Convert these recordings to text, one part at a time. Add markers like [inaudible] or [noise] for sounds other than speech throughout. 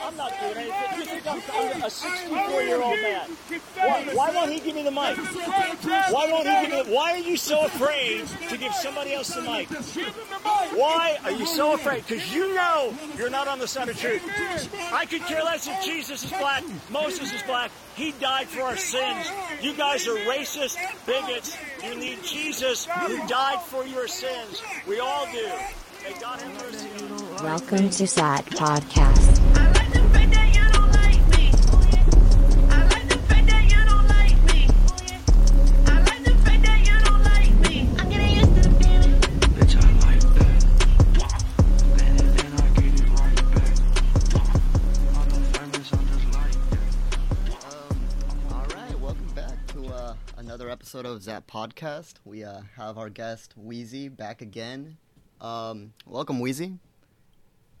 I'm, not doing anything. You think I'm, I'm a 64 year old man? Why, why won't he give me the mic? Why won't he give me Why are you so afraid to give somebody else the mic? Why are you so afraid? Because you know you're not on the side of truth. I could care less if Jesus is black, Moses is black. He died for our sins. You guys are racist bigots. You need Jesus who died for your sins. We all do. Welcome to Xat Podcast. Episode of Xat Podcast. We uh, have our guest Weazy back again. Um, welcome, Weazy.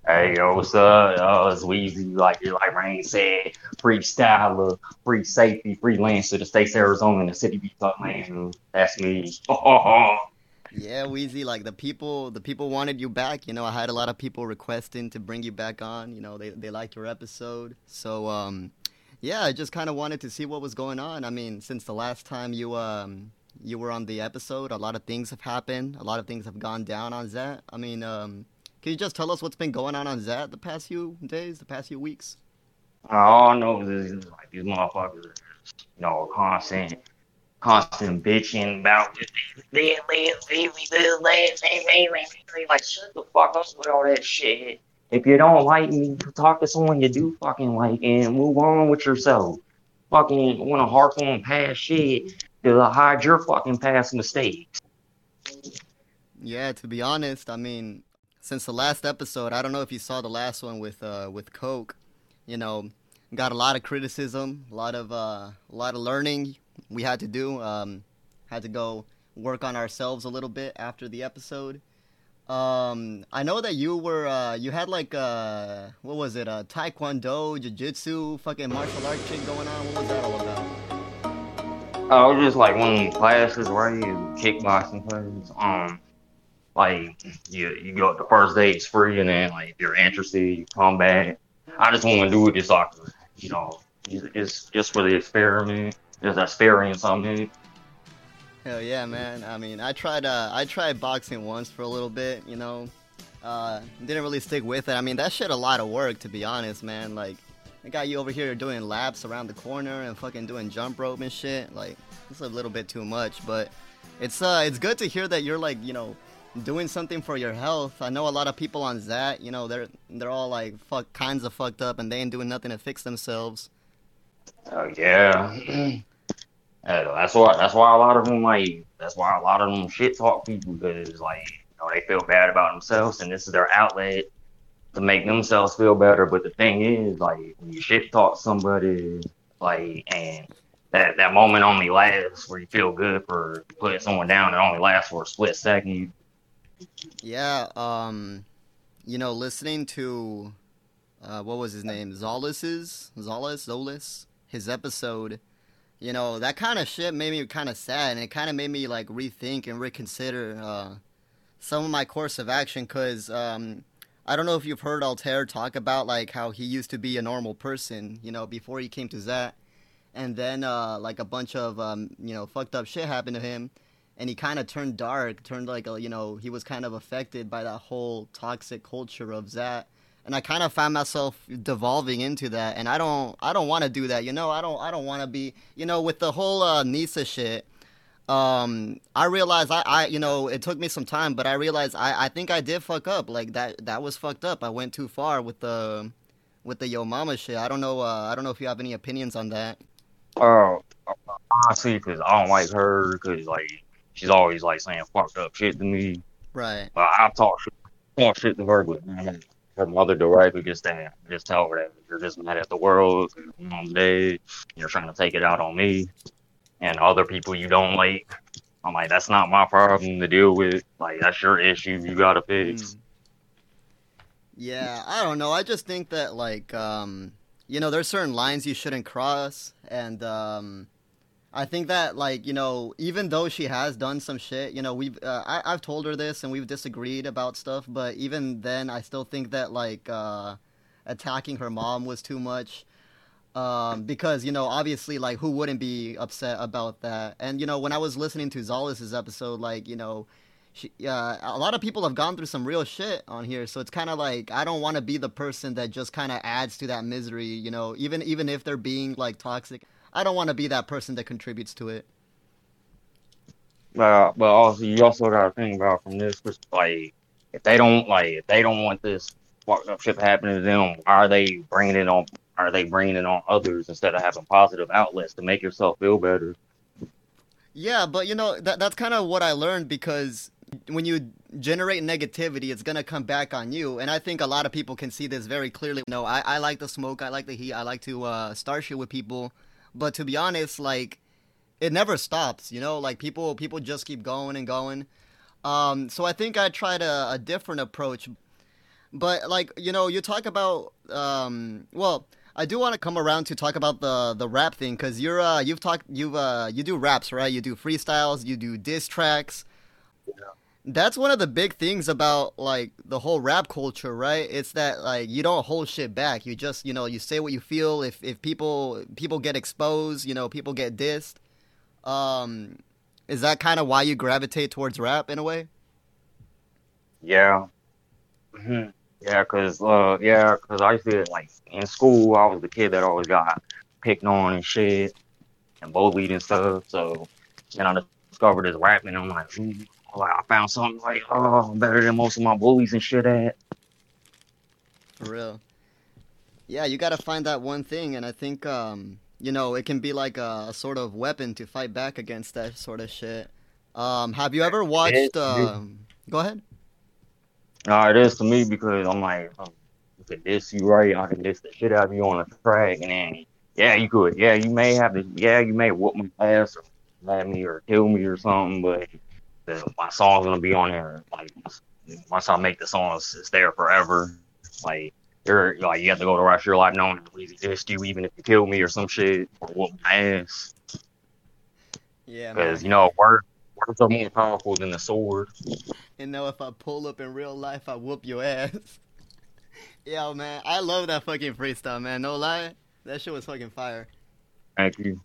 Hey yo, what's up? Uh, it's Weazy, like like Rain said, freestyler, free safety, freelancer, the state's Arizona and the city be fuck man. That's me. [laughs] Yeah, Weazy. Like the people, the people wanted you back. You know, I had a lot of people requesting to bring you back on. You know, they they liked your episode. So, um, yeah, I just kind of wanted to see what was going on. I mean, since the last time you um you were on the episode, a lot of things have happened. A lot of things have gone down on Xat. I mean, um, can you just tell us what's been going on on Xat the past few days, the past few weeks? All I know is like these motherfuckers, you know, constant, constant bitching about this, this, this, this, this, this, this, this. like shut the fuck up with all that shit. If you don't like me, talk to someone you do fucking like and move on with yourself. Fucking want to harp on past shit to hide your fucking past mistakes. Yeah, to be honest, I mean, since the last episode, I don't know if you saw the last one with uh with Coke. You know, got a lot of criticism, a lot of uh, a lot of learning we had to do. Um, had to go work on ourselves a little bit after the episode. Um, I know that you were uh, you had like uh, what was it? Uh, Taekwondo, Jiu-Jitsu, fucking martial arts shit going on. What was that all about? I was just like one of classes where you kickboxing classes. Um, like you you go the first day it's free, and then like if you're interested, you come back. I just want to do it just like you know, it's- it's just for the experiment, just experience something. Hell yeah, man. I mean, I tried uh I tried boxing once for a little bit, you know. Uh didn't really stick with it. I mean, that shit a lot of work to be honest, man. Like I got you over here doing laps around the corner and fucking doing jump rope and shit. Like it's a little bit too much, but it's uh it's good to hear that you're like, you know, doing something for your health. I know a lot of people on Xat, you know, they're they're all like fuck kinds of fucked up and they ain't doing nothing to fix themselves. Oh yeah. [clears throat] Uh, that's why. That's why a lot of them like. That's why a lot of them shit talk people because like you know they feel bad about themselves and this is their outlet to make themselves feel better. But the thing is, like when you shit talk somebody, like and that that moment only lasts where you feel good for putting someone down. It only lasts for a split second. Yeah, um, you know, listening to, uh, what was his name? Zolis's, Zolis, Zolis, his episode, you know, that kind of shit made me kind of sad, and it kind of made me, like, rethink and reconsider, uh, some of my course of action, because, um, I don't know if you've heard Altair talk about, like, how he used to be a normal person, you know, before he came to Xat, and then, uh, like, a bunch of, um, you know, fucked up shit happened to him, and he kind of turned dark, turned like a, you know, he was kind of affected by that whole toxic culture of Xat. And I kind of found myself devolving into that, and I don't, I don't want to do that. You know, I don't, I don't want to be, you know, with the whole uh, Nisa shit. Um, I realized I, I, you know, it took me some time, but I realized I, I think I did fuck up. Like that, that was fucked up. I went too far with the, with the yo mama shit. I don't know, uh, I don't know if you have any opinions on that. Oh, honestly, because I don't like her because like she's always like saying fucked up shit to me. Right. But I talk shit, talk shit to her, but mm, her mother directly just that, just tell her that you're just mad at the world. Day you're trying to take it out on me and other people you don't like. I'm like, that's not my problem to deal with. Like, that's your issue. You gotta fix. Mm. Yeah, I don't know. I just think that like um you know, there's certain lines you shouldn't cross and um I think that like, you know, even though she has done some shit, you know, we've uh, I I've told her this and we've disagreed about stuff, but even then I still think that like uh attacking her mom was too much. Um, because you know, obviously, like who wouldn't be upset about that? And you know, when I was listening to Zolis's episode, like you know, she, uh, a lot of people have gone through some real shit on here, so it's kind of like I don't want to be the person that just kind of adds to that misery. You know, even even if they're being like toxic, I don't want to be that person that contributes to it. Uh, but also you also got to think about from this like if they don't like if they don't want this fucked up shit to happen to them, why are they bringing it on? Are they bringing it on others instead of having positive outlets to make yourself feel better? Yeah, but you know that that's kind of what I learned because when you generate negativity, it's gonna come back on you, and I think a lot of people can see this very clearly. No, I, I like the smoke, I like the heat, I like to uh, start shit with people, but to be honest, like it never stops. You know, like people people just keep going and going. Um, so I think I tried a, a different approach, but like you know, you talk about um, well. I do want to come around to talk about the the rap thing because you're uh you've talked you uh you do raps right you do freestyles you do diss tracks that's one of the big things about like the whole rap culture right it's that like you don't hold shit back you just you know you say what you feel if if people people get exposed you know people get dissed um is that kind of why you gravitate towards rap in a way Yeah. Mm-hmm. Yeah, cause uh, yeah, cause I to like in school, I was the kid that always got picked on and shit and bullied and stuff. So then I discovered this rapping. I'm like, like I found something like oh, I'm better than most of my bullies and shit at. For real. Yeah, you got to find that one thing, and I think um, you know it can be like a, a sort of weapon to fight back against that sort of shit. Um, have you ever watched? Um, go ahead. Uh, it is to me because I'm like, um, if it diss you right, I can diss the shit out of you on a track, and then yeah, you could, yeah, you may have to, yeah, you may whoop my ass or slap me or kill me or something, but the, my song's gonna be on there. Like once I make the song, it's, it's there forever. Like you're like you have to go the rest of your life knowing he dissed you, even if you kill me or some shit or whoop my ass, Yeah, because you know words words are more powerful than the sword. And now if I pull up in real life, I whoop your ass. [laughs] Yo, man, I love that fucking freestyle, man. No lie, that shit was fucking fire. Thank you.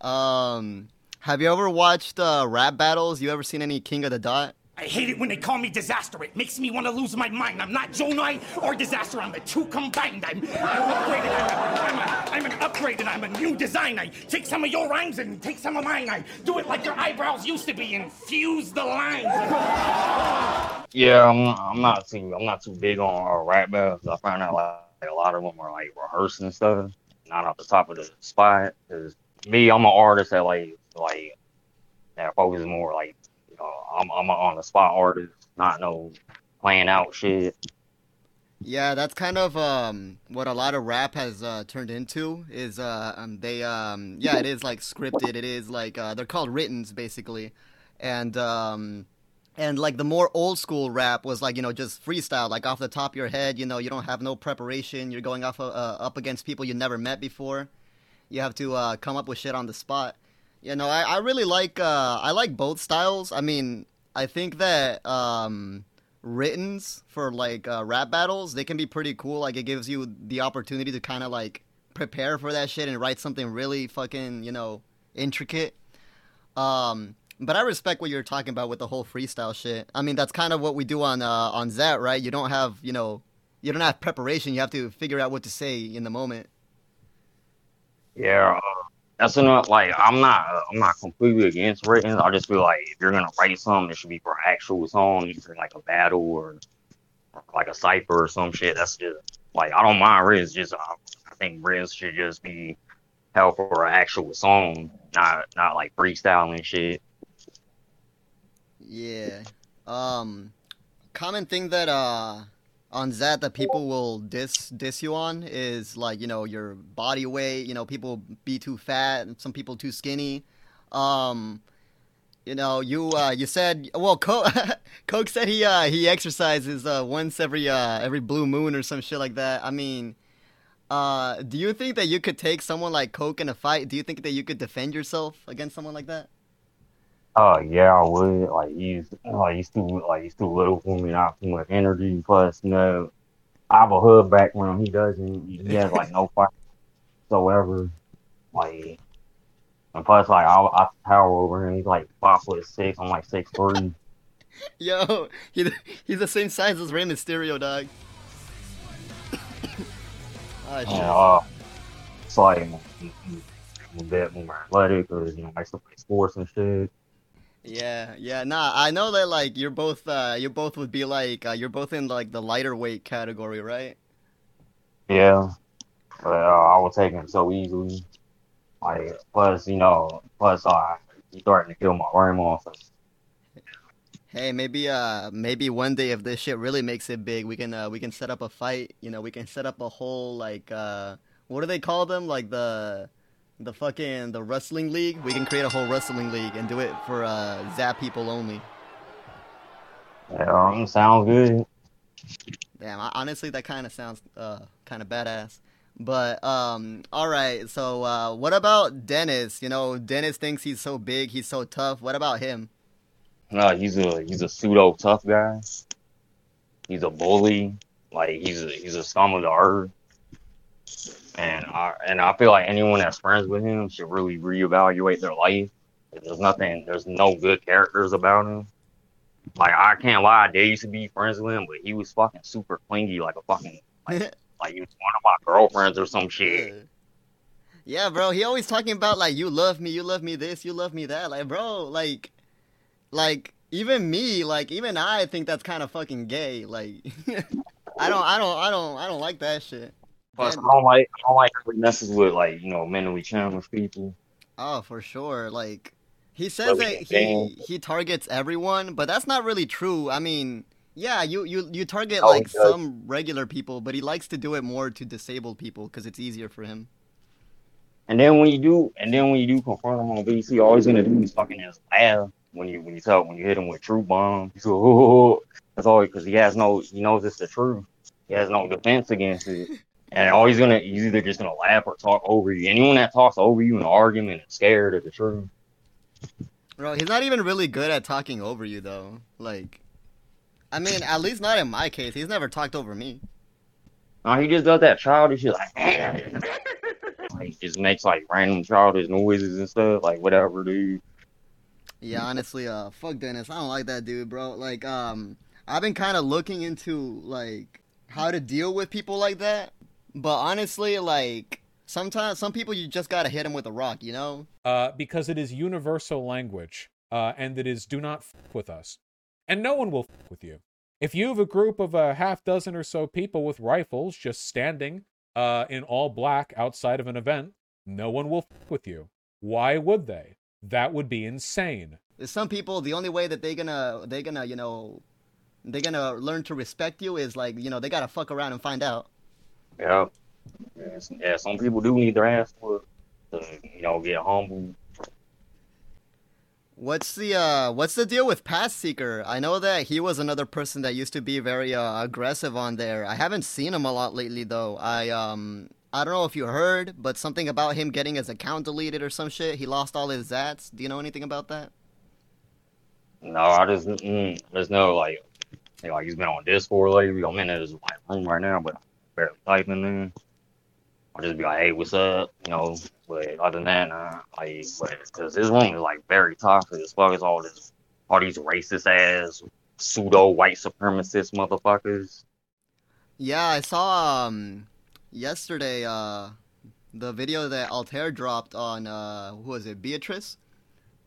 Um, have you ever watched uh, rap battles? You ever seen any King of the Dot? I hate it when they call me disaster. It makes me want to lose my mind. I'm not Jonai or disaster. I'm the two combined. I'm, I'm upgraded. I'm, a, I'm, a, I'm an upgraded. I'm a new design. I take some of your rhymes and take some of mine. I do it like your eyebrows used to be and fuse the lines. Yeah, I'm not, I'm not too I'm not too big on uh, rap battles. I found out like, a lot of them are like rehearsing stuff, not off the top of the spot. Cause me, I'm an artist that like like that focus more like you know I'm I'm on the spot artist, not no playing out shit. Yeah, that's kind of um, what a lot of rap has uh, turned into. Is uh, um, they um, yeah, it is like scripted. It is like uh, they're called writtens basically, and um, and like the more old school rap was like you know just freestyle, like off the top of your head. You know, you don't have no preparation. You're going off uh, up against people you never met before. You have to uh, come up with shit on the spot. You know, I, I really like uh, I like both styles. I mean, I think that um, writtens for like uh, rap battles they can be pretty cool. Like it gives you the opportunity to kind of like prepare for that shit and write something really fucking you know intricate. Um, but I respect what you're talking about with the whole freestyle shit. I mean, that's kind of what we do on uh, on Xat, right? You don't have you know you don't have preparation. You have to figure out what to say in the moment. Yeah, uh, that's enough. Like I'm not I'm not completely against written. I just feel like if you're gonna write something, it should be for an actual song, either like a battle or, like a cipher or some shit. That's just like I don't mind written. Just uh, I think written should just be held for an actual song, not not like freestyling shit. Yeah. Um, common thing that uh on that that people will diss diss you on is like you know your body weight. You know people be too fat, and some people too skinny. Um, you know you uh you said well Coke [laughs] Coke said he uh he exercises uh once every uh every blue moon or some shit like that. I mean. Uh, do you think that you could take someone like Coke in a fight? Do you think that you could defend yourself against someone like that? Oh yeah, I would. Like he's like he's too like he's too little for me, not too much energy. Plus, you know, I have a hood background. He doesn't. He has like no fight whatsoever. Like, and plus, like I, I tower over him. He's like five foot six. I'm like six three. [laughs] Yo, he, he's the same size as Rey Mysterio, dog. [coughs] oh, uh, it's like I'm a bit more athletic because you know I used to play sports and shit. Yeah, yeah. Nah, I know that like you're both uh you both would be like uh, you're both in like the lighter weight category, right? Yeah, but uh, I was taking so easily. Like plus, you know, plus uh, he's starting to kill my brain off. Hey, maybe uh maybe one day if this shit really makes it big, we can uh we can set up a fight, you know, we can set up a whole like uh what do they call them? Like the the fucking the wrestling league. We can create a whole wrestling league and do it for uh Xat people only. Yeah, um, sounds good. Damn, I, honestly, that kind of sounds uh, kind of badass. But um, all right. So uh, what about Dennis? You know, Dennis thinks he's so big, he's so tough. What about him? No, he's a he's a pseudo tough guy. He's a bully. Like he's a, he's a scum of the earth. And I and I feel like anyone that's friends with him should really reevaluate their life. There's nothing. There's no good characters about him. Like I can't lie, they used to be friends with him, but he was fucking super clingy, like a fucking like [laughs] like he was one of my girlfriends or some shit. yeah, bro. He always talking about like you love me, you love me this, you love me that. Like, bro, like, like even me, like even I think that's kind of fucking gay. Like, [laughs] I don't, I don't, I don't, I don't like that shit. Plus, I don't like I don't like how he messes with like you know mentally challenged people. Oh, for sure. Like he says that he he targets everyone, but that's not really true. I mean, yeah, you you you target Oh, like some regular people, but he likes to do it more to disabled people because it's easier for him. And then when you do, and then when you do confront him on BC, all he's gonna do is fucking just laugh when you when you tell when you hit him with truth bomb. He's like, [laughs] oh, that's all because he has no he knows it's the truth. He has no defense against it, [laughs] and all he's gonna he's either just gonna laugh or talk over you. Anyone that talks over you in an argument is scared of the truth. Bro, he's not even really good at talking over you though. Like, I mean, at least not in my case. He's never talked over me. No, he just does that childish shit like, [laughs] like he just makes like random childish noises and stuff like whatever, dude. Yeah, honestly, uh, fuck Dennis. I don't like that dude, bro. Like, um, I've been kind of looking into like how to deal with people like that, but honestly, like sometimes some people you just gotta hit them with a rock, you know? uh, because it is universal language, uh, and it is do not f- with us, and no one will f- with you. If you have a group of a half dozen or so people with rifles just standing uh, in all black outside of an event, no one will f- with you. Why would they? That would be insane. There's some people the only way that they gonna they gonna you know they're gonna learn to respect you is like you know they gotta fuck around and find out. Yeah. Yeah, some- people do need their ass whooped to, you know, get humble. What's the uh what's the deal with Pass Seeker? I know that he was another person that used to be very uh, aggressive on there. I haven't seen him a lot lately though. I um I don't know if you heard, but something about him getting his account deleted or some shit. He lost all his xats. Do you know anything about that? No, I just mm, there's no like, you know, like he's been on Discord lately. I'm in his like room right now, but I'm barely typing in. I'll just be like, hey, what's up? You know, but other than that, nah, like, because this room is like very toxic as fuck. It's all this, all these racist ass pseudo white supremacist motherfuckers. Yeah, I saw um yesterday uh the video that Altair dropped on uh who was it, Beatrice?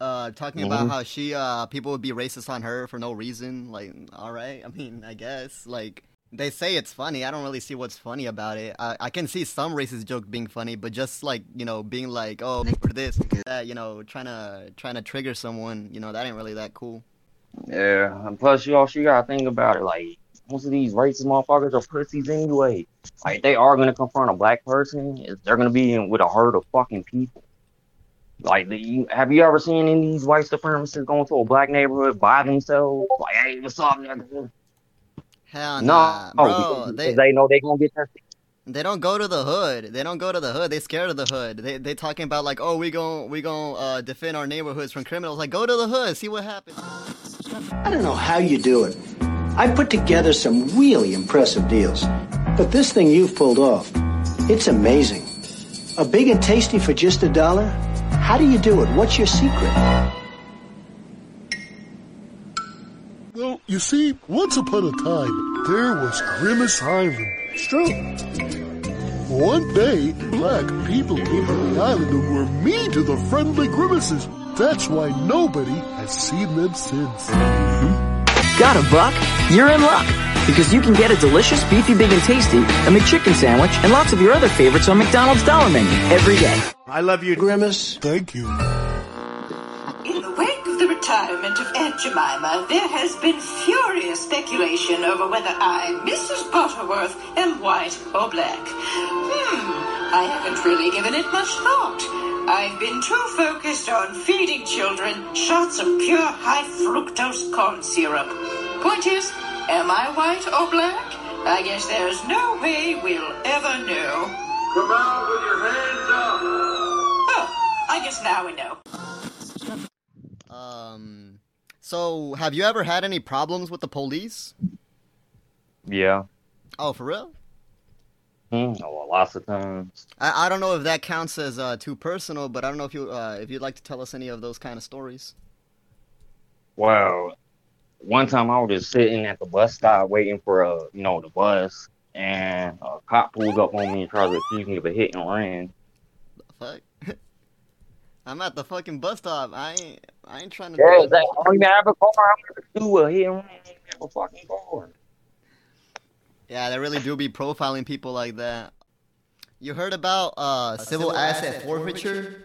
Uh talking about Mhm. how she uh people would be racist on her for no reason. Like, alright, I mean, I guess. Like they say it's funny. I don't really see what's funny about it. I, I can see some racist joke being funny, but just like, you know, being like, oh, for this, that, you know, trying to trying to trigger someone, you know, that ain't really that cool. Yeah, and plus, you also you gotta think about it. Like, most of these racist motherfuckers are pussies anyway. Like, they are gonna confront a black person, they're gonna be in with a herd of fucking people. Like, you, have you ever seen any of these white supremacists going to a black neighborhood by themselves? Like, hey, what's up, nigga? Hell No, nah, bro. because They they know they gonna get their They don't go to the hood. They don't go to the hood. They scared of the hood. They they talking about like, oh, we gon' we gon' uh, defend our neighborhoods from criminals. Like, go to the hood, see what happens. I don't know how you do it. I've put together some really impressive deals. But this thing you've pulled off, it's amazing. A big and tasty for just a dollar? How do you do it? What's your secret? Well, you see, once upon a time, there was Grimace Island. It's true. One day, black people came to the island and were mean to the friendly Grimaces. That's why nobody has seen them since. Got a buck? You're in luck. Because you can get a delicious beefy big and tasty, a McChicken sandwich, and lots of your other favorites on McDonald's Dollar Menu every day. I love you, Grimace. Thank you. Retirement of Aunt Jemima, there has been furious speculation over whether I, Mrs. Butterworth, am white or black. Hmm, I haven't really given it much thought. I've been too focused on feeding children shots of pure high fructose corn syrup. Point is, am I white or black? I guess there's no way we'll ever know. Come out with your hands up! Oh, I guess now we know. Um, so have you ever had any problems with the police? Yeah. Oh, for real? Hmm, oh, lots of times. I, I don't know if that counts as uh, too personal, but I don't know if you uh, if you'd like to tell us any of those kind of stories. Well, one time I was just sitting at the bus stop waiting for a you know, the bus, and a cop pulls up on me and tries to accuse me of a hit and run. The fuck. [laughs] I'm at the fucking bus stop. I ain't I ain't trying to. Yeah, do like, I don't even have a car. I'm gonna do a hit and run. I don't even have a fucking car. Yeah, they really do be profiling people like that. You heard about uh, civil, asset, forfeiture?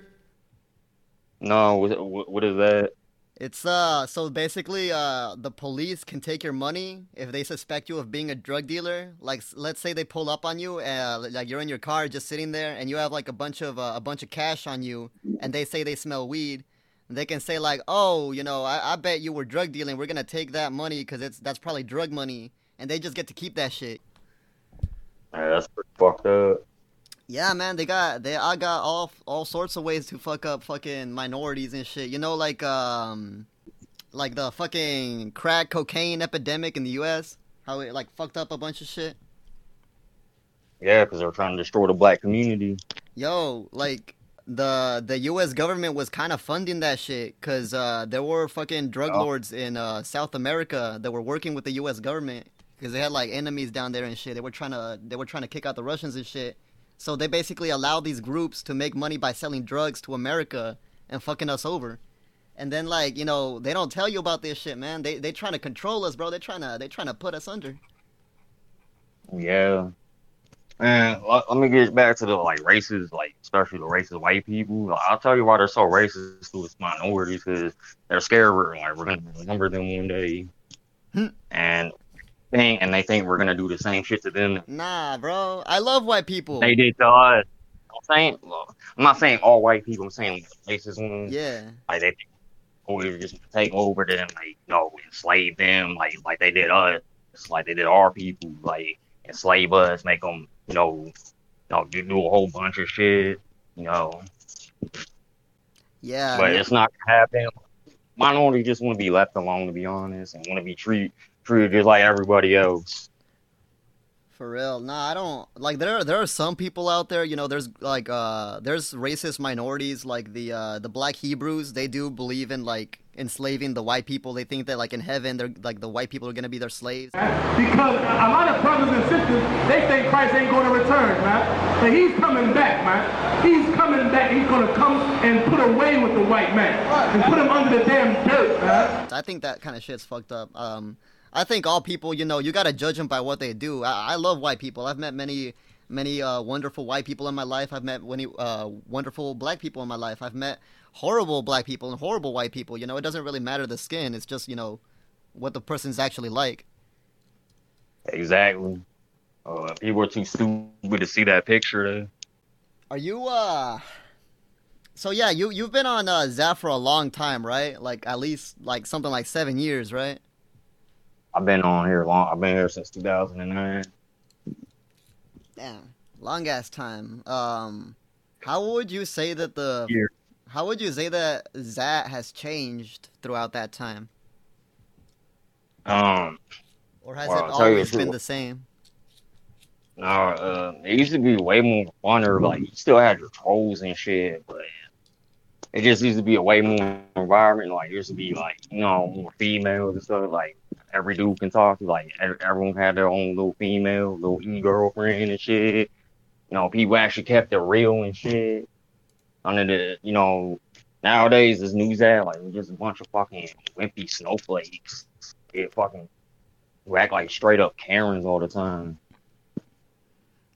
No, what, what, what is that? It's uh so basically uh the police can take your money if they suspect you of being a drug dealer. Like let's say they pull up on you uh like you're in your car just sitting there and you have like a bunch of uh, a bunch of cash on you and they say they smell weed. They can say like, "Oh, you know, I, I bet you were drug dealing. We're to take that money cuz it's that's probably drug money." And they just get to keep that shit. That's fucked up. Yeah, man, they got they I got all all sorts of ways to fuck up fucking minorities and shit. You know, like um, like the fucking crack cocaine epidemic in the U.S. How it like fucked up a bunch of shit. Yeah, because they were trying to destroy the black community. Yo, like the the U.S. government was kind of funding that shit because uh, there were fucking drug Oh. lords in uh, South America that were working with the U.S. government because they had like enemies down there and shit. They were trying to they were trying to kick out the Russians and shit. So they basically allow these groups to make money by selling drugs to America and fucking us over. And then like you know they don't tell you about this shit, man. They they trying to control us, bro. They trying to they trying to put us under. Yeah. And let, let me get back to the like racist, like especially the racist white people. Like, I'll tell you why they're so racist towards minorities because they're scared we're like we're gonna remember them one day, hmm. and think and they think we're gonna do the same shit to them Nah, bro. I love white people. they did to us. I'm saying, well, I'm not saying all white people. I'm saying racist ones. Yeah. Like they think we just gonna take over them, like you know, enslave them, like like they did us, like they did our people, like enslave us, make them, you know, you know, do, a whole bunch of shit, you know. Yeah. but man. it's not gonna happen. Minorities just want to be left alone, to be honest, and want to be treated treated just like everybody else. For real. Nah, I don't like there are there are some people out there, you know, there's like uh there's racist minorities like the uh the black Hebrews, they do believe in like enslaving the white people. They think that like in heaven they're like the white people are going to be their slaves. Because a lot of brothers and sisters, they think Christ ain't going to return, man. But he's coming back, man. He's coming back. He's going to come and put away with the white man and put him under the damn dirt, man. I think that kind of shit's fucked up. Um I think all people, you know, you got to judge them by what they do. I, I love white people. I've met many many uh, wonderful white people in my life. I've met many uh, wonderful black people in my life. I've met horrible black people and horrible white people. You know, it doesn't really matter the skin. It's just you know what the person's actually like. Exactly. Uh, people are too stupid to see that picture. Are you uh? So yeah, you you've been on uh, Xat for a long time, right? Like at least like something like seven years, right? I've been on here long. I've been here since 2009. Damn, long ass time. Um, how would you say that the Year. how would you say that Xat has changed throughout that time? Um, Or has Well, it always been the same? No, uh, it used to be way more funner. Like you still had your trolls and shit, but it just used to be a way more environment. Like it used to be like you know more females and stuff. Like every dude can talk to. Like everyone had their own little female, little e girlfriend and shit. You know, people actually kept it real and shit. Under the you know nowadays this news ad like just a bunch of fucking wimpy snowflakes. It fucking who act like straight up Karens all the time.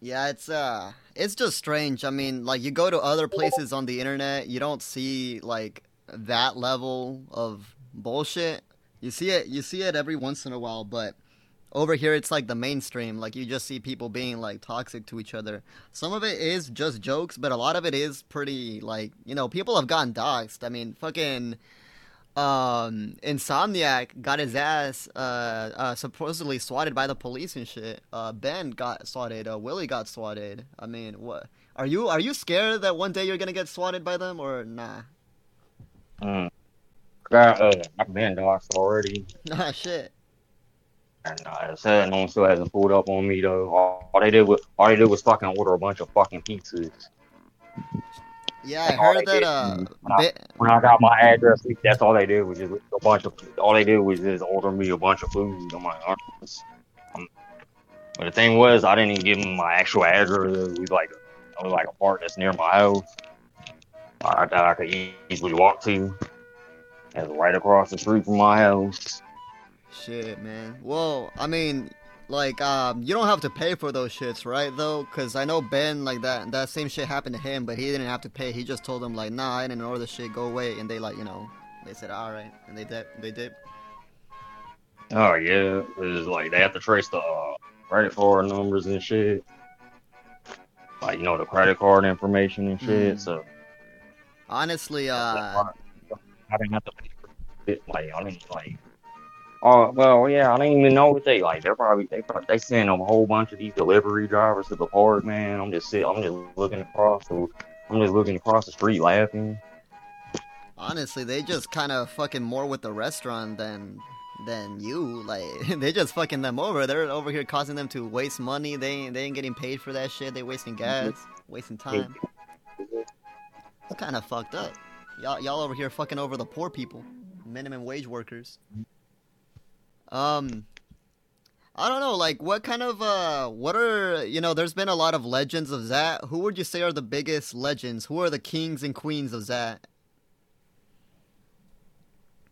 Yeah, it's uh it's just strange. I mean, like you go to other places on the internet, you don't see like that level of bullshit. You see it you see it every once in a while, but over here it's like the mainstream. Like you just see people being like toxic to each other. Some of it is just jokes, but a lot of it is pretty like, you know, people have gotten doxxed. I mean, fucking um insomniac got his ass uh, uh supposedly swatted by the police and shit uh ben got swatted uh willie got swatted i mean what are you are you scared that one day you're gonna get swatted by them or nah Mm. Got uh, I've been doxxed already, nah [laughs] shit and uh, I said no one still hasn't pulled up on me though. All, all they did was all they did was fucking order a bunch of fucking pizzas. Yeah i That's heard that uh when, I, when I got my address, that's all they did was just a bunch of. All they did was just order me a bunch of food. I'm like, "Alright." Um, but the thing was, I didn't even give them my actual address. It was like, it was like a park that's near my house. I thought I could easily walk to. It's right across the street from my house. shit man well i mean like um you don't have to pay for those shits right though because i know ben like that that same shit happened to him but he didn't have to pay he just told them like nah i didn't order the shit go away and they like you know they said all right and they did they did Oh yeah, it's like they have to trace the uh, credit card numbers and shit. Like you know the credit card information and shit. Mhm. So honestly uh I didn't have to pay for it. Like I didn't like. Oh well, yeah. I didn't even know what they like. They're probably they probably, they send a whole bunch of these delivery drivers to the park. Man, I'm just sitting. I'm just looking across. The, I'm just looking across the street laughing. Honestly, they just kind of fucking more with the restaurant than than you. Like [laughs] they just fucking them over. They're over here causing them to waste money. They ain't, they ain't getting paid for that shit. They wasting [laughs] gas, wasting time. It's kind of fucked up. Y'all y'all over here fucking over the poor people, minimum wage workers. Um. I don't know, like what kind of uh what are you know, there's been a lot of legends of Xat. Who would you say are the biggest legends? Who are the kings and queens of Xat?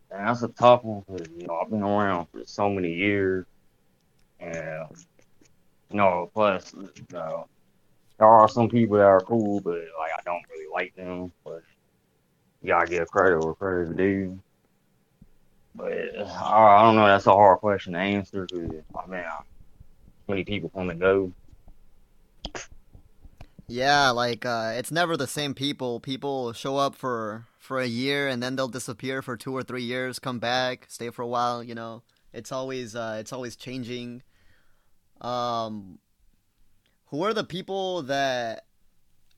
That's a tough one because you know I've been around for so many years, and you know, plus you know, there are some people that are cool, but like I don't really like them. But gotta give credit where credit's due. But I, I don't know. That's a hard question to answer because I mean, many people come and go. Yeah, like uh, it's never the same people. People show up for for a year and then they'll disappear for two or three years, come back, stay for a while. You know, it's always uh, it's always changing. Um, who are the people that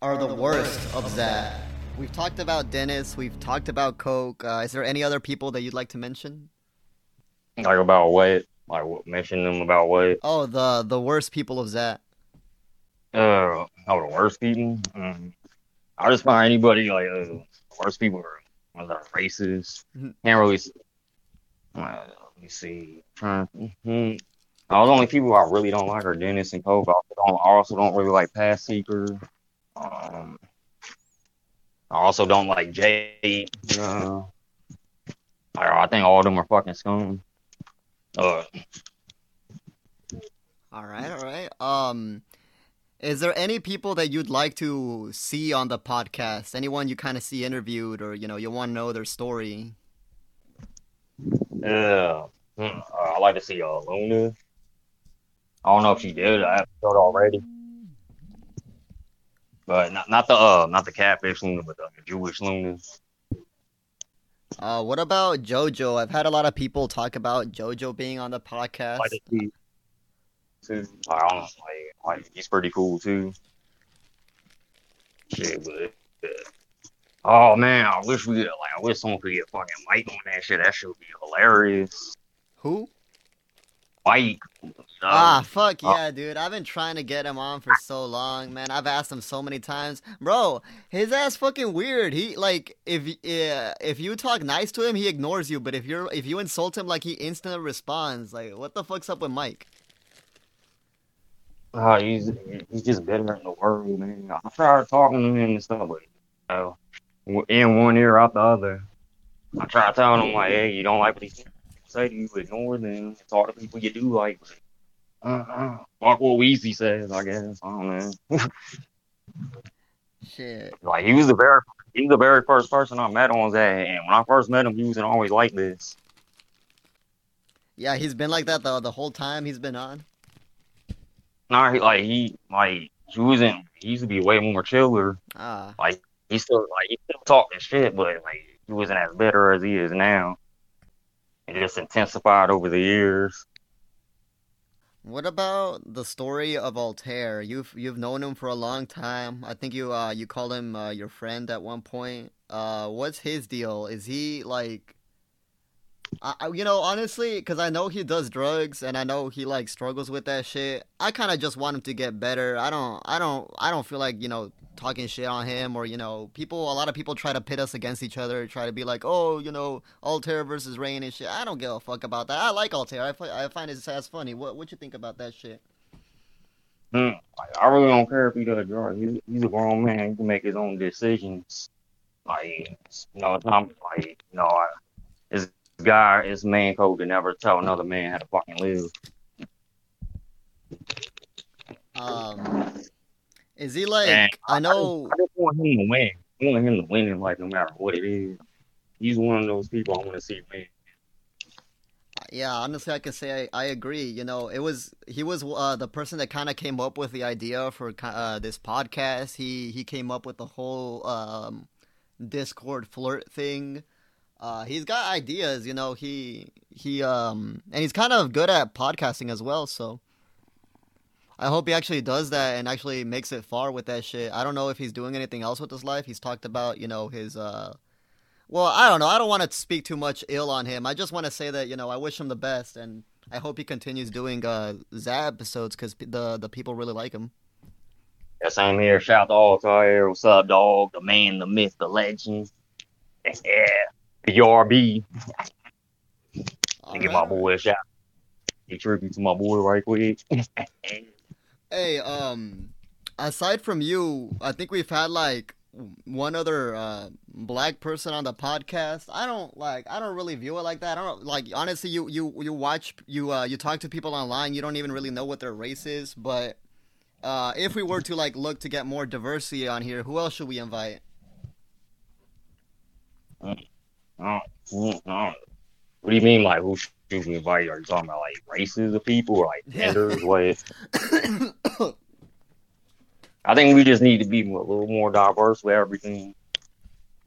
are the worst of that? We've talked about Dennis. We've talked about Coke. Uh, is there any other people that you'd like to mention? Like about what? Like mention them about what? Oh, the the worst people of Xat. Uh, oh, the worst people. Mm. I just find anybody like uh, the worst people are ones that are racist. Mhm. Can't really. Uh, let me see. Trying. hmm Uh, the only people I really don't like are Dennis and Coke. I also don't, I also don't really like Pass Seeker. Um, I also don't like Jade. Uh, I, I think all of them are fucking scum. Uh, All right, all right. Um, is there any people that you'd like to see on the podcast? Anyone you kind of see interviewed, or you know, you want to know their story? Yeah, Hmm, uh, I like to see uh, Luna. I don't know if she did an episode already, but not not the uh not the catfish Luna, but the Jewish Luna. Uh, what about JoJo? I've had a lot of people talk about JoJo being on the podcast. Like see too. I don't know, like, like he's pretty cool too. Shit, but uh, oh man, I wish we like I wish someone could get fucking Mike on that shit. That shit would be hilarious. Who? Mike. Ah, fuck uh, yeah, dude. I've been trying to get him on for so long, man. I've asked him so many times. Bro, his ass fucking weird. He like if uh, if you talk nice to him, he ignores you, but if you're if you insult him like he instantly responds. Like what the fuck's up with Mike? Uh, he's he's just better in the world, man. I tried talking to him and stuff, but you know, in one ear out the other. I tried telling him like, hey, you don't like what he say to you, ignore them. Talk to people you do like. Uh-uh. Fuck what Weazy says, I guess. I don't know. [laughs] Shit. like he was the very he was the very first person I met on that, and when I first met him, he wasn't always like this. Yeah, he's been like that the the whole time he's been on. Nah, he, like he like he wasn't. He used to be way more chiller. Ah. Like he still like he still talking shit, but like he wasn't as bitter as he is now. It just intensified over the years. What about the story of Altair? You've you've known him for a long time. I think you uh you called him uh, your friend at one point. Uh, what's his deal? Is he like? I, you know, honestly, because I know he does drugs and I know he like struggles with that shit. I kind of just want him to get better. I don't, I don't, I don't feel like you know talking shit on him or you know people. A lot of people try to pit us against each other, try to be like, oh, you know, Altair versus Rain and shit. I don't give a fuck about that. I like Altair. I, I find his ass funny. What what you think about that shit? Like, I really don't care if he does drugs. He's, he's a grown man. He can make his own decisions. Like, you know, I'm like, you know, I, this guy, his man code to never tell another man how to fucking live. Um, is he like? I know. I just want him to win. I want him to win in life no matter what it is. He's one of those people I want to see win. Yeah, honestly, I can say I, I agree. You know, it was he was uh, the person that kind of came up with the idea for uh, this podcast. He he came up with the whole um, Discord flirt thing. Uh, he's got ideas, you know. He he um and he's kind of good at podcasting as well. So I hope he actually does that and actually makes it far with that shit. I don't know if he's doing anything else with his life. He's talked about you know his uh well, I don't know. I don't want to speak too much ill on him. I just want to say that you know I wish him the best, and I hope he continues doing uh Xat episodes because the the people really like him. Yeah, same here. Shout out to all Altair. What's up, dog? The man, the myth, the legend. Yeah. The RB. Give my boy a shout. Give tribute to my boy right quick. [laughs] Hey, um, aside from you, I think we've had like one other uh black person on the podcast. I don't like. I don't really view it like that. I don't like. Honestly, you you you watch you uh you talk to people online. You don't even really know what their race is, but. Uh, if we were to like look to get more diversity on here, who else should we invite? Oh. What do you mean, like, who we invite? Are you talking about, like, races of people or, like, genders? [coughs] What? I think we just need to be a little more diverse with everything.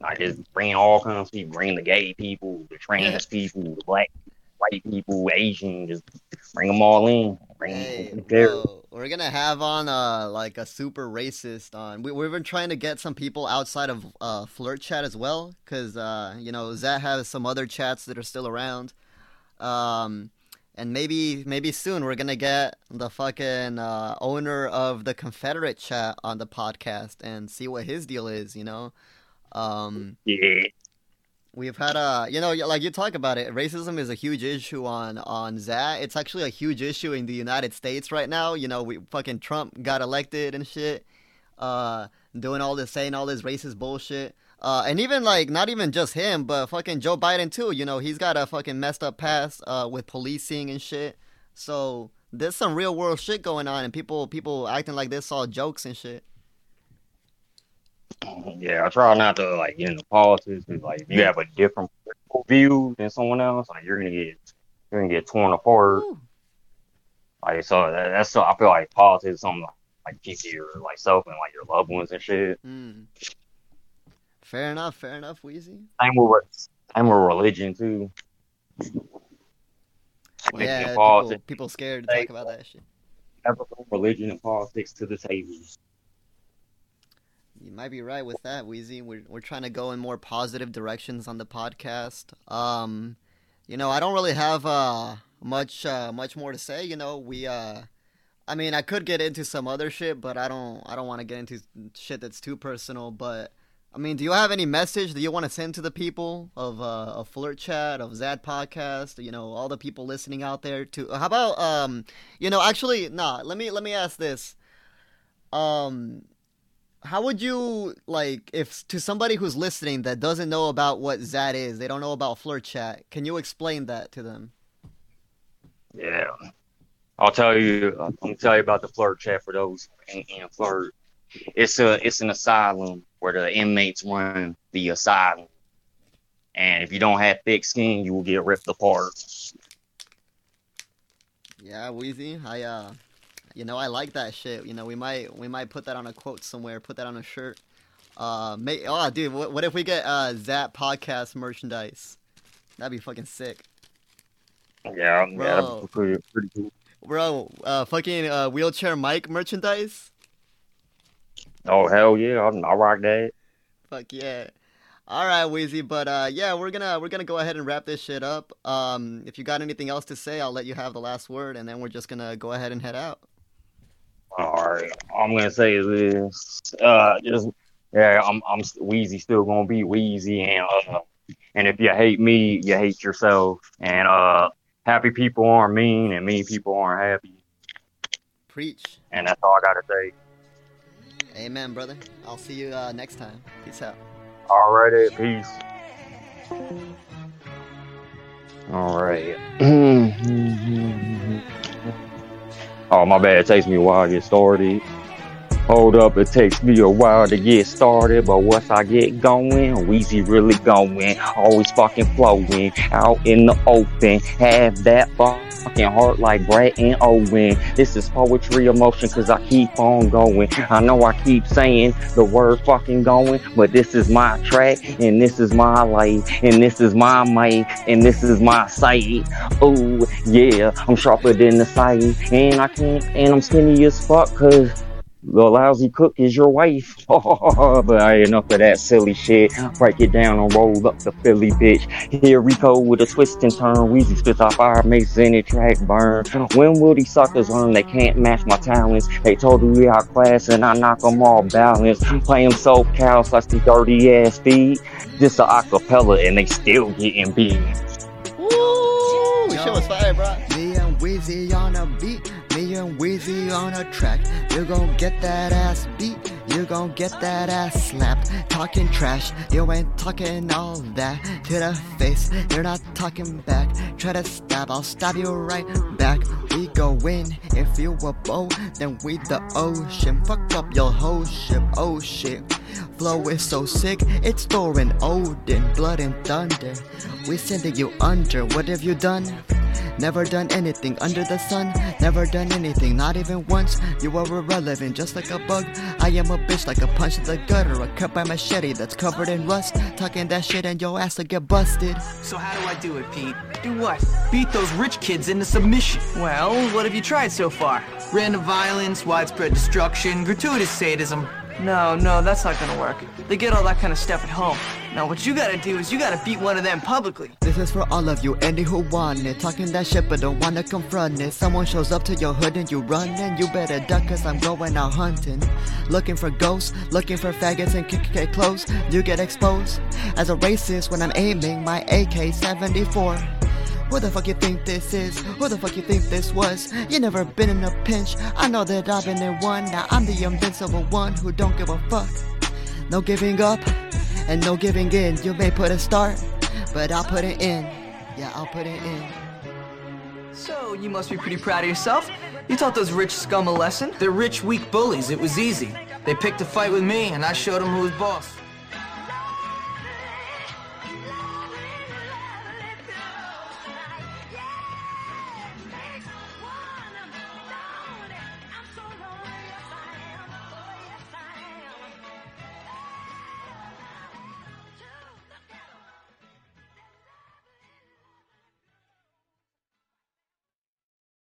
Like, just bring all kinds of people. Bring the gay people, the trans people, the black, white people, Asian. Just bring them all in. Bring them there. Bro, we're gonna have on uh like a super racist on. We we've been trying to get some people outside of uh flirt chat as well, cause uh you know Xat has some other chats that are still around. Um, and maybe maybe soon we're gonna get the fucking uh, owner of the Confederate chat on the podcast and see what his deal is. You know. Um, yeah. We've had a, you know, like you talk about it. Racism is a huge issue on on that. It's actually a huge issue in the United States right now. You know, we fucking Trump got elected and shit, uh, doing all this, saying all this racist bullshit. Uh, and even like not even just him, but fucking Joe Biden too. You know, he's got a fucking messed up past uh, with policing and shit. So there's some real world shit going on, and people people acting like this all jokes and shit. Yeah, I try not to like get into politics. 'cause, like, if you have a different view than someone else, like you're gonna get you're gonna get torn apart. Like so, that, that's so I feel like politics is something like keep your like self and like your loved ones and shit. Mm. Fair enough. Fair enough, Weazy. Same with same with religion too. Like, Yeah, people, people scared to talk about that shit. never bring religion and politics to the table. You might be right with that, Weazy. We're we're trying to go in more positive directions on the podcast. Um, you know, I don't really have uh much uh, much more to say. You know, we uh, I mean, I could get into some other shit, but I don't I don't want to get into shit that's too personal. But I mean, do you have any message that you want to send to the people of uh, Flirt Chat, of Xat Podcast? You know, all the people listening out there. To how about um, you know, actually, nah. Let me let me ask this. Um, how would you like if to somebody who's listening that doesn't know about what Xat is, they don't know about Flirt Chat? Can you explain that to them? Yeah. I'll tell you. I'm gonna tell you about the flirt chat for those in flirt. It's a it's an asylum where the inmates run the asylum, and if you don't have thick skin, you will get ripped apart. Yeah, Weazy. I uh, you know, I like that shit. You know, we might we might put that on a quote somewhere. Put that on a shirt. Uh, may oh, dude, what, what if we get uh Xat podcast merchandise? That'd be fucking sick. Yeah, yeah, Bro. that'd be pretty, pretty cool. Bro, uh, fucking uh, wheelchair Mike merchandise. Oh hell yeah, I, I rock that. Fuck yeah. All right, Weazy, but uh, yeah, we're gonna we're gonna go ahead and wrap this shit up. Um, if you got anything else to say, I'll let you have the last word, and then we're just gonna go ahead and head out. All right, all I'm gonna say is this. Uh, just yeah, I'm I'm Weazy still gonna be Weazy, and uh, and if you hate me, you hate yourself. And uh, happy people aren't mean, and mean people aren't happy. Preach. And that's all I gotta say. Amen, brother. I'll see you uh, next time. Peace out. Alrighty, peace. All right. [clears throat] oh my bad. It takes me a while to get started. Hold up, it takes me a while to get started, but once I get going, Weazy really going, always fucking flowing, out in the open, have that fucking heart like Bret and Owen. This is poetry emotion cause I keep on going. I know I keep saying the word fucking going, but this is my track, and this is my life, and this is my mic, and this is my sight. Oh yeah, I'm sharper than the sight, and I can't, and I'm skinny as fuck cause the lousy cook is your wife. [laughs] but I ain't enough of that silly shit. Break it down and roll up the Philly bitch. Here we go with a twist and turn. Weazy spits off fire, makes any track burn. When will these suckers learn they can't match my talents? They totally outclass and I knock them all balanced. Play them so cows like the dirty ass feet. Just a acapella and they still getting beat. Woo! Shit was fire, bro. Me and Weazy on a beat. And Weazy on a track. You gon' get that ass beat. You gon' get that ass slapped. Talking trash. You ain't talking all that to the face. You're not talking back. Try to stab. I'll stab you right back. We go in. If you a bow, then we the ocean. Fuck up your whole ship. Oh shit. Flow is so sick, it's Thorin Odin, blood and thunder. We sending you under, what have you done? Never done anything under the sun, never done anything, not even once. You are irrelevant, just like a bug. I am a bitch like a punch in the gutter, a cut by machete that's covered in rust. Talking that shit and your ass will get busted. So how do I do it, Pete? Do what? Beat those rich kids into submission. Well, what have you tried so far? Random violence, widespread destruction, gratuitous sadism. No, no, that's not gonna work. They get all that kind of stuff at home. Now what you gotta do is you gotta beat one of them publicly. This is for all of you, any who want it. Talking that shit but don't wanna confront it. Someone shows up to your hood and you run and you better duck cause I'm going out hunting. Looking for ghosts, looking for faggots and KKK clothes. You get exposed as a racist when I'm aiming my AK 74. Who the fuck you think this is? Who the fuck you think this was? You never been in a pinch. I know that I've been in one. Now I'm the invincible one who don't give a fuck. No giving up and no giving in. You may put a start, but I'll put it in. Yeah, I'll put it in. So you must be pretty proud of yourself. You taught those rich scum a lesson. They're rich, weak bullies. It was easy. They picked a fight with me, and I showed them who was boss.